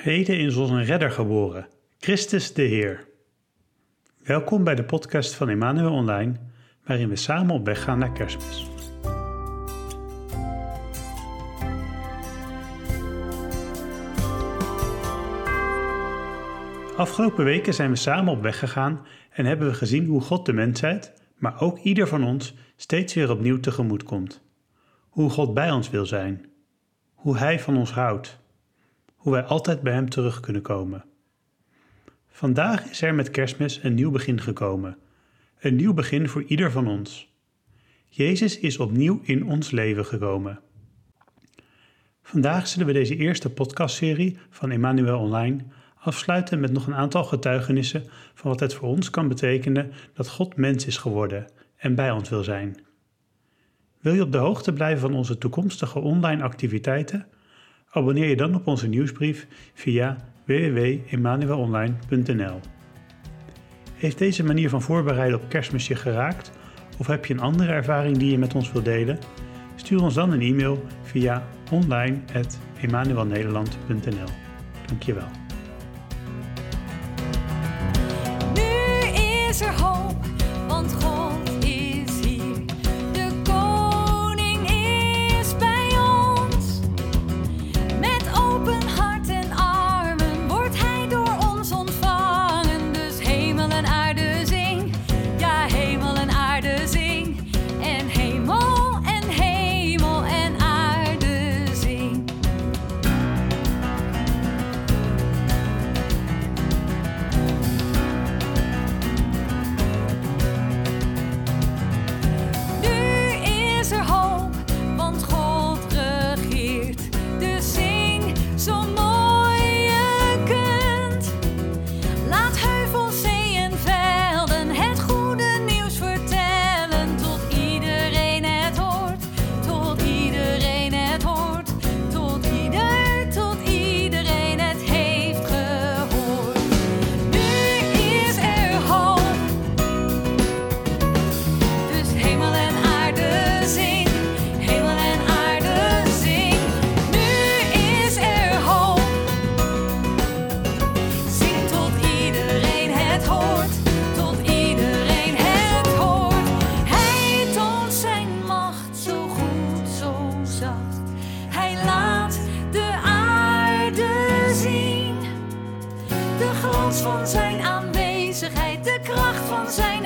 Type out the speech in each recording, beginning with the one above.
Heden is ons een redder geboren, Christus de Heer. Welkom bij de podcast van Emmanuel Online, waarin we samen op weg gaan naar kerstmis. Afgelopen weken zijn we samen op weg gegaan en hebben we gezien hoe God de mensheid, maar ook ieder van ons, steeds weer opnieuw tegemoet komt. Hoe God bij ons wil zijn. Hoe Hij van ons houdt hoe wij altijd bij Hem terug kunnen komen. Vandaag is er met kerstmis een nieuw begin gekomen. Een nieuw begin voor ieder van ons. Jezus is opnieuw in ons leven gekomen. Vandaag zullen we deze eerste podcastserie van Emmanuel Online afsluiten met nog een aantal getuigenissen van wat het voor ons kan betekenen dat God mens is geworden en bij ons wil zijn. Wil je op de hoogte blijven van onze toekomstige online activiteiten? Abonneer je dan op onze nieuwsbrief via www.emmanuelonline.nl. Heeft deze manier van voorbereiden op kerstmis je geraakt? Of heb je een andere ervaring die je met ons wilt delen? Stuur ons dan een e-mail via online.emmanuelnederland.nl. Dankjewel. Zijn aanwezigheid, de kracht van zijn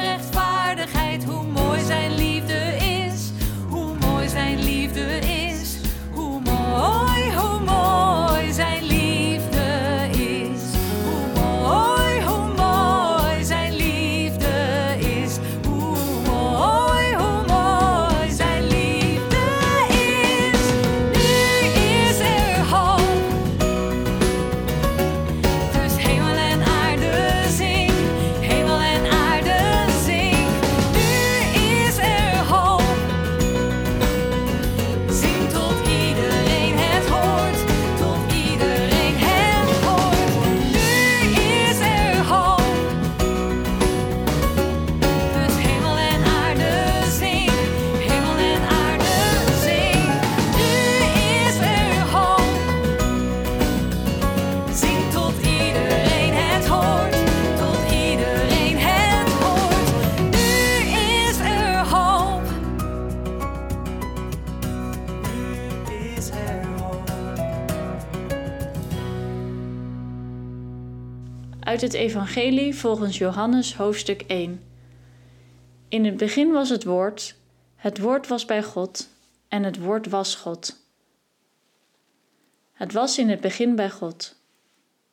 uit het Evangelie volgens Johannes hoofdstuk 1. In het begin was het Woord, het Woord was bij God en het Woord was God. Het was in het begin bij God.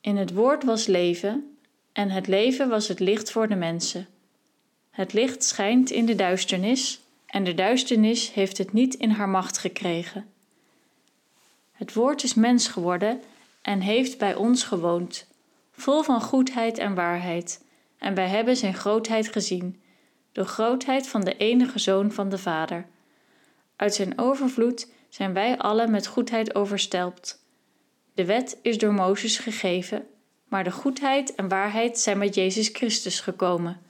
In het Woord was leven en het leven was het licht voor de mensen. Het licht schijnt in de duisternis en de duisternis heeft het niet in haar macht gekregen. Het Woord is mens geworden en heeft bij ons gewoond vol van goedheid en waarheid, en wij hebben zijn grootheid gezien, de grootheid van de enige zoon van de Vader. Uit zijn overvloed zijn wij allen met goedheid overstelpt. De wet is door Mozes gegeven, maar de goedheid en waarheid zijn met Jezus Christus gekomen.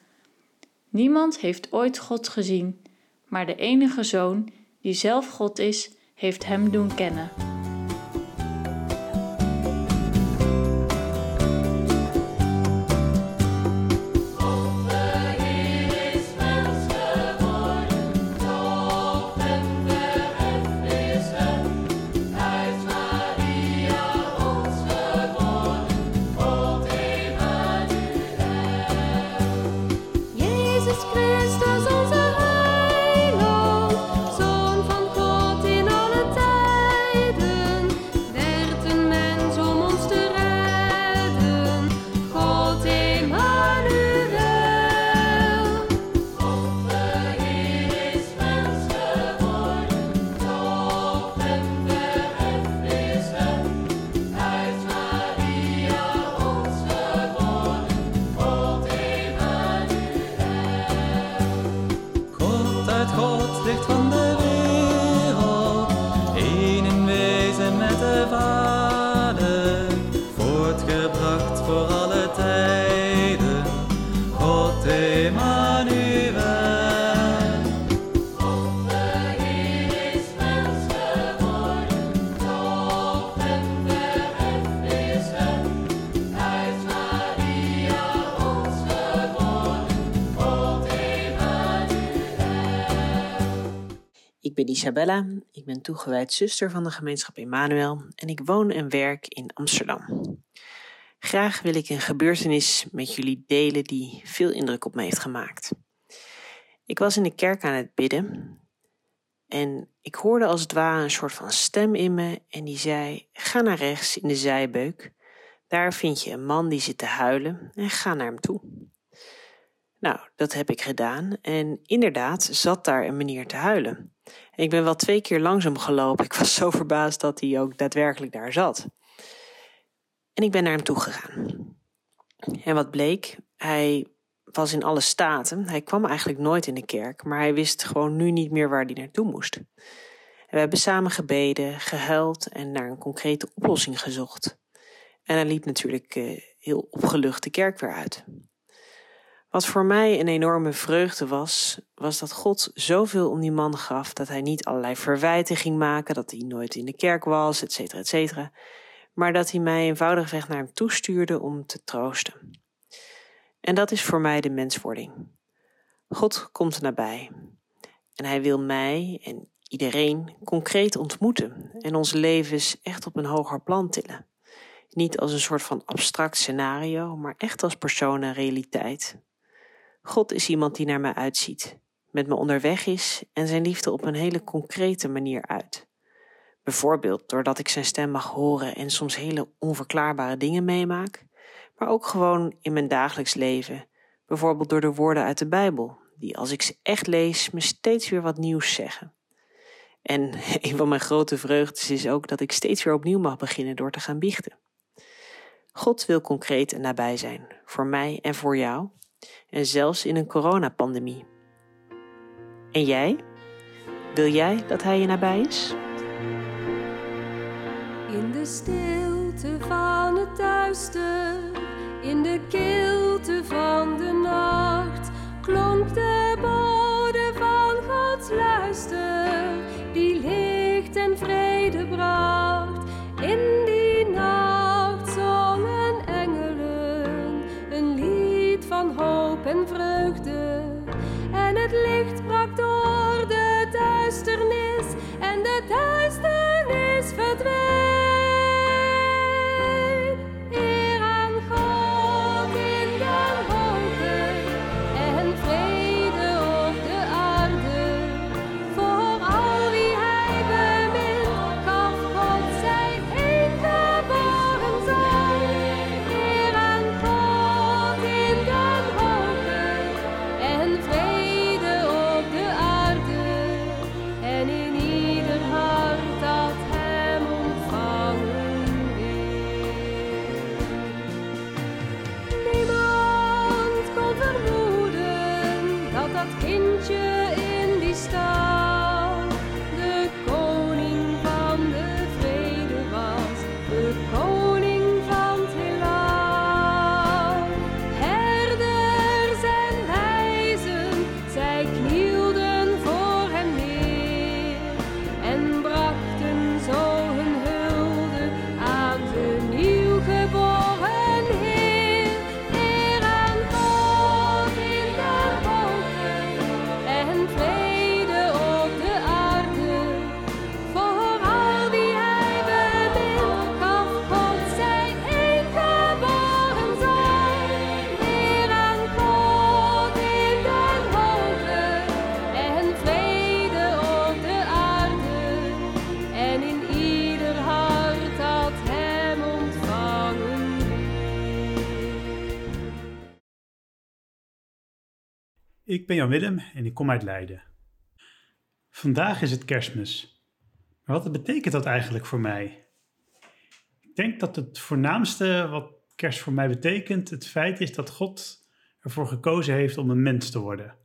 Niemand heeft ooit God gezien, maar de enige zoon, die zelf God is, heeft hem doen kennen. Ben Isabella, ik ben toegewijd zuster van de gemeenschap Emmanuel en ik woon en werk in Amsterdam. Graag wil ik een gebeurtenis met jullie delen die veel indruk op me heeft gemaakt. Ik was in de kerk aan het bidden en ik hoorde als het ware een soort van stem in me en die zei: Ga naar rechts in de zijbeuk. Daar vind je een man die zit te huilen en ga naar hem toe. Nou, dat heb ik gedaan en inderdaad zat daar een meneer te huilen. Ik ben wel twee keer langzaam gelopen. Ik was zo verbaasd dat hij ook daadwerkelijk daar zat. En ik ben naar hem toe gegaan. En wat bleek, hij was in alle staten. Hij kwam eigenlijk nooit in de kerk, maar hij wist gewoon nu niet meer waar hij naartoe moest. We hebben samen gebeden, gehuild en naar een concrete oplossing gezocht. En hij liep natuurlijk uh, heel opgelucht de kerk weer uit. Wat voor mij een enorme vreugde was, was dat God zoveel om die man gaf dat hij niet allerlei verwijten ging maken, dat hij nooit in de kerk was, et cetera, et cetera, maar dat hij mij eenvoudigweg naar hem toestuurde om te troosten. En dat is voor mij de menswording. God komt nabij en hij wil mij en iedereen concreet ontmoeten en onze levens echt op een hoger plan tillen. Niet als een soort van abstract scenario, maar echt als persoon en realiteit. God is iemand die naar mij uitziet, met me onderweg is en zijn liefde op een hele concrete manier uit. Bijvoorbeeld doordat ik zijn stem mag horen en soms hele onverklaarbare dingen meemaak, maar ook gewoon in mijn dagelijks leven, bijvoorbeeld door de woorden uit de Bijbel, die als ik ze echt lees me steeds weer wat nieuws zeggen. En een van mijn grote vreugdes is ook dat ik steeds weer opnieuw mag beginnen door te gaan biechten. God wil concreet en nabij zijn, voor mij en voor jou, en zelfs in een coronapandemie. En jij? Wil jij dat Hij je nabij is? In de stilte van het duister, in de kilte van de nacht, klonk de bode van Gods luister, en de Ik ben Jan Willem en ik kom uit Leiden. Vandaag is het kerstmis. Maar wat betekent dat eigenlijk voor mij? Ik denk dat het voornaamste wat kerst voor mij betekent het feit is dat God ervoor gekozen heeft om een mens te worden.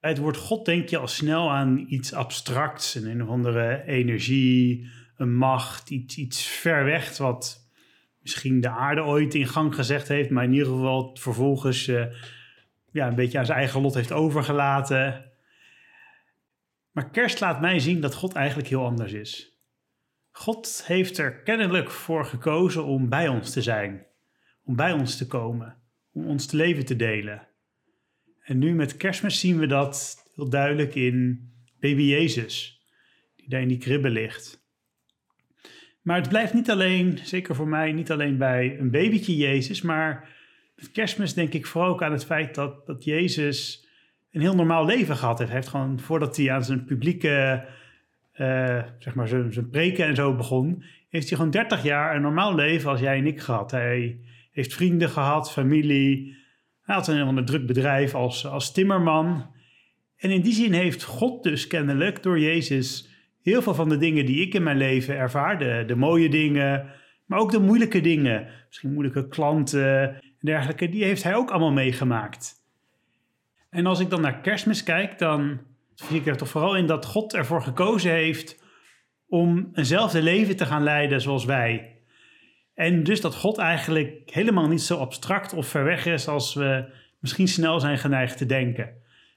Bij het woord God denk je al snel aan iets abstracts, een een of andere energie, een macht, iets, iets ver weg wat misschien de aarde ooit in gang gezegd heeft, maar in ieder geval vervolgens eh, ja, een beetje aan zijn eigen lot heeft overgelaten. Maar kerst laat mij zien dat God eigenlijk heel anders is. God heeft er kennelijk voor gekozen om bij ons te zijn, om bij ons te komen, om ons te leven te delen. En nu met kerstmis zien we dat heel duidelijk in baby Jezus, die daar in die kribbe ligt. Maar het blijft niet alleen, zeker voor mij, niet alleen bij een babytje Jezus, maar kerstmis denk ik vooral ook aan het feit dat, dat Jezus een heel normaal leven gehad heeft. Hij heeft gewoon, voordat hij aan zijn publieke, eh, zeg maar, zijn, zijn preken en zo begon, heeft hij gewoon 30 jaar een normaal leven als jij en ik gehad. Hij heeft vrienden gehad, familie. Hij had een, een druk bedrijf als, als timmerman. En in die zin heeft God dus kennelijk door Jezus heel veel van de dingen die ik in mijn leven ervaarde, de mooie dingen, maar ook de moeilijke dingen, misschien moeilijke klanten en dergelijke, die heeft hij ook allemaal meegemaakt. En als ik dan naar kerstmis kijk, dan zie ik er toch vooral in dat God ervoor gekozen heeft om eenzelfde leven te gaan leiden zoals wij. En dus dat God eigenlijk helemaal niet zo abstract of ver weg is als we misschien snel zijn geneigd te denken.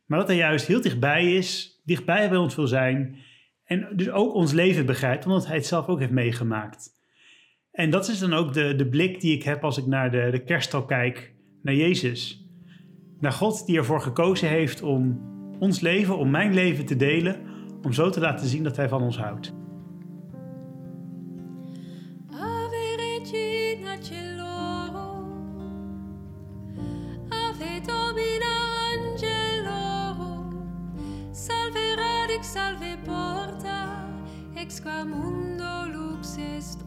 Maar dat hij juist heel dichtbij is, dichtbij bij ons wil zijn en dus ook ons leven begrijpt, omdat hij het zelf ook heeft meegemaakt. En dat is dan ook de, de blik die ik heb als ik naar de, de kerststal kijk, naar Jezus. Naar God die ervoor gekozen heeft om ons leven, om mijn leven te delen, om zo te laten zien dat hij van ons houdt. Salve porta, ex qua mundo lux est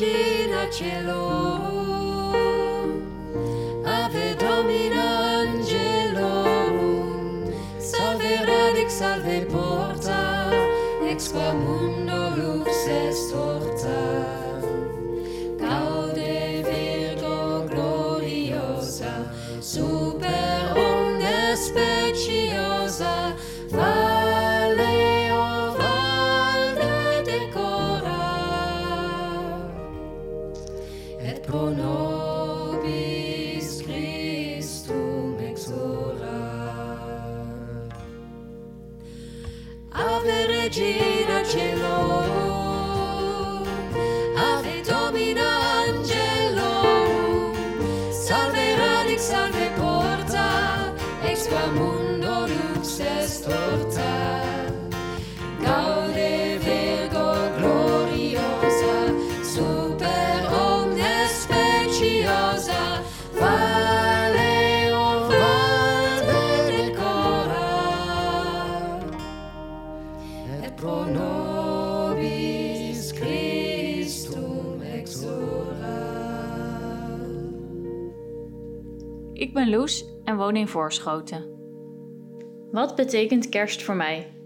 Regina Cielo, magic. Ik ben Loes en woon in Voorschoten. Wat betekent kerst voor mij?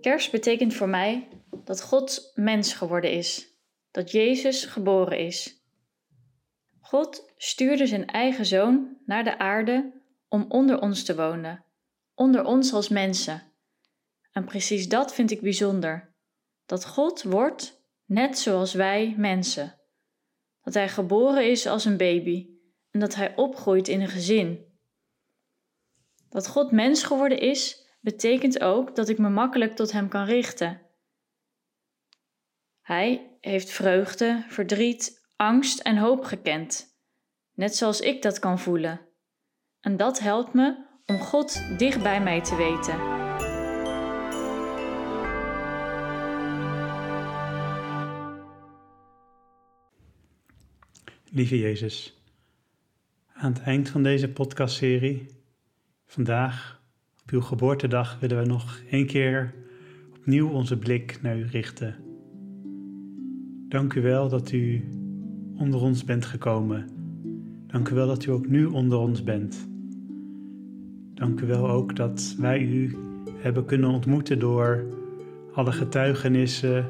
Kerst betekent voor mij dat God mens geworden is, dat Jezus geboren is. God stuurde zijn eigen zoon naar de aarde om onder ons te wonen, onder ons als mensen. En precies dat vind ik bijzonder: dat God wordt net zoals wij mensen. Dat hij geboren is als een baby en dat hij opgroeit in een gezin. Dat God mens geworden is, betekent ook dat ik me makkelijk tot hem kan richten. Hij heeft vreugde, verdriet, angst en hoop gekend, net zoals ik dat kan voelen. En dat helpt me om God dicht bij mij te weten. Lieve Jezus, aan het eind van deze podcastserie, vandaag op uw geboortedag, willen we nog één keer opnieuw onze blik naar u richten. Dank u wel dat u onder ons bent gekomen. Dank u wel dat u ook nu onder ons bent. Dank u wel ook dat wij u hebben kunnen ontmoeten door alle getuigenissen,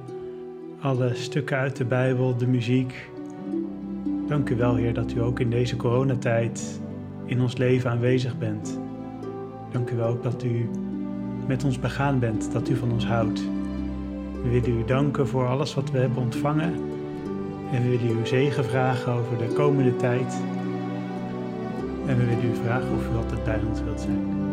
alle stukken uit de Bijbel, de muziek. Dank u wel, Heer, dat u ook in deze coronatijd in ons leven aanwezig bent. Dank u wel ook dat u met ons begaan bent, dat u van ons houdt. We willen u danken voor alles wat we hebben ontvangen. En we willen u zegen vragen over de komende tijd. En we willen u vragen of u altijd bij ons wilt zijn.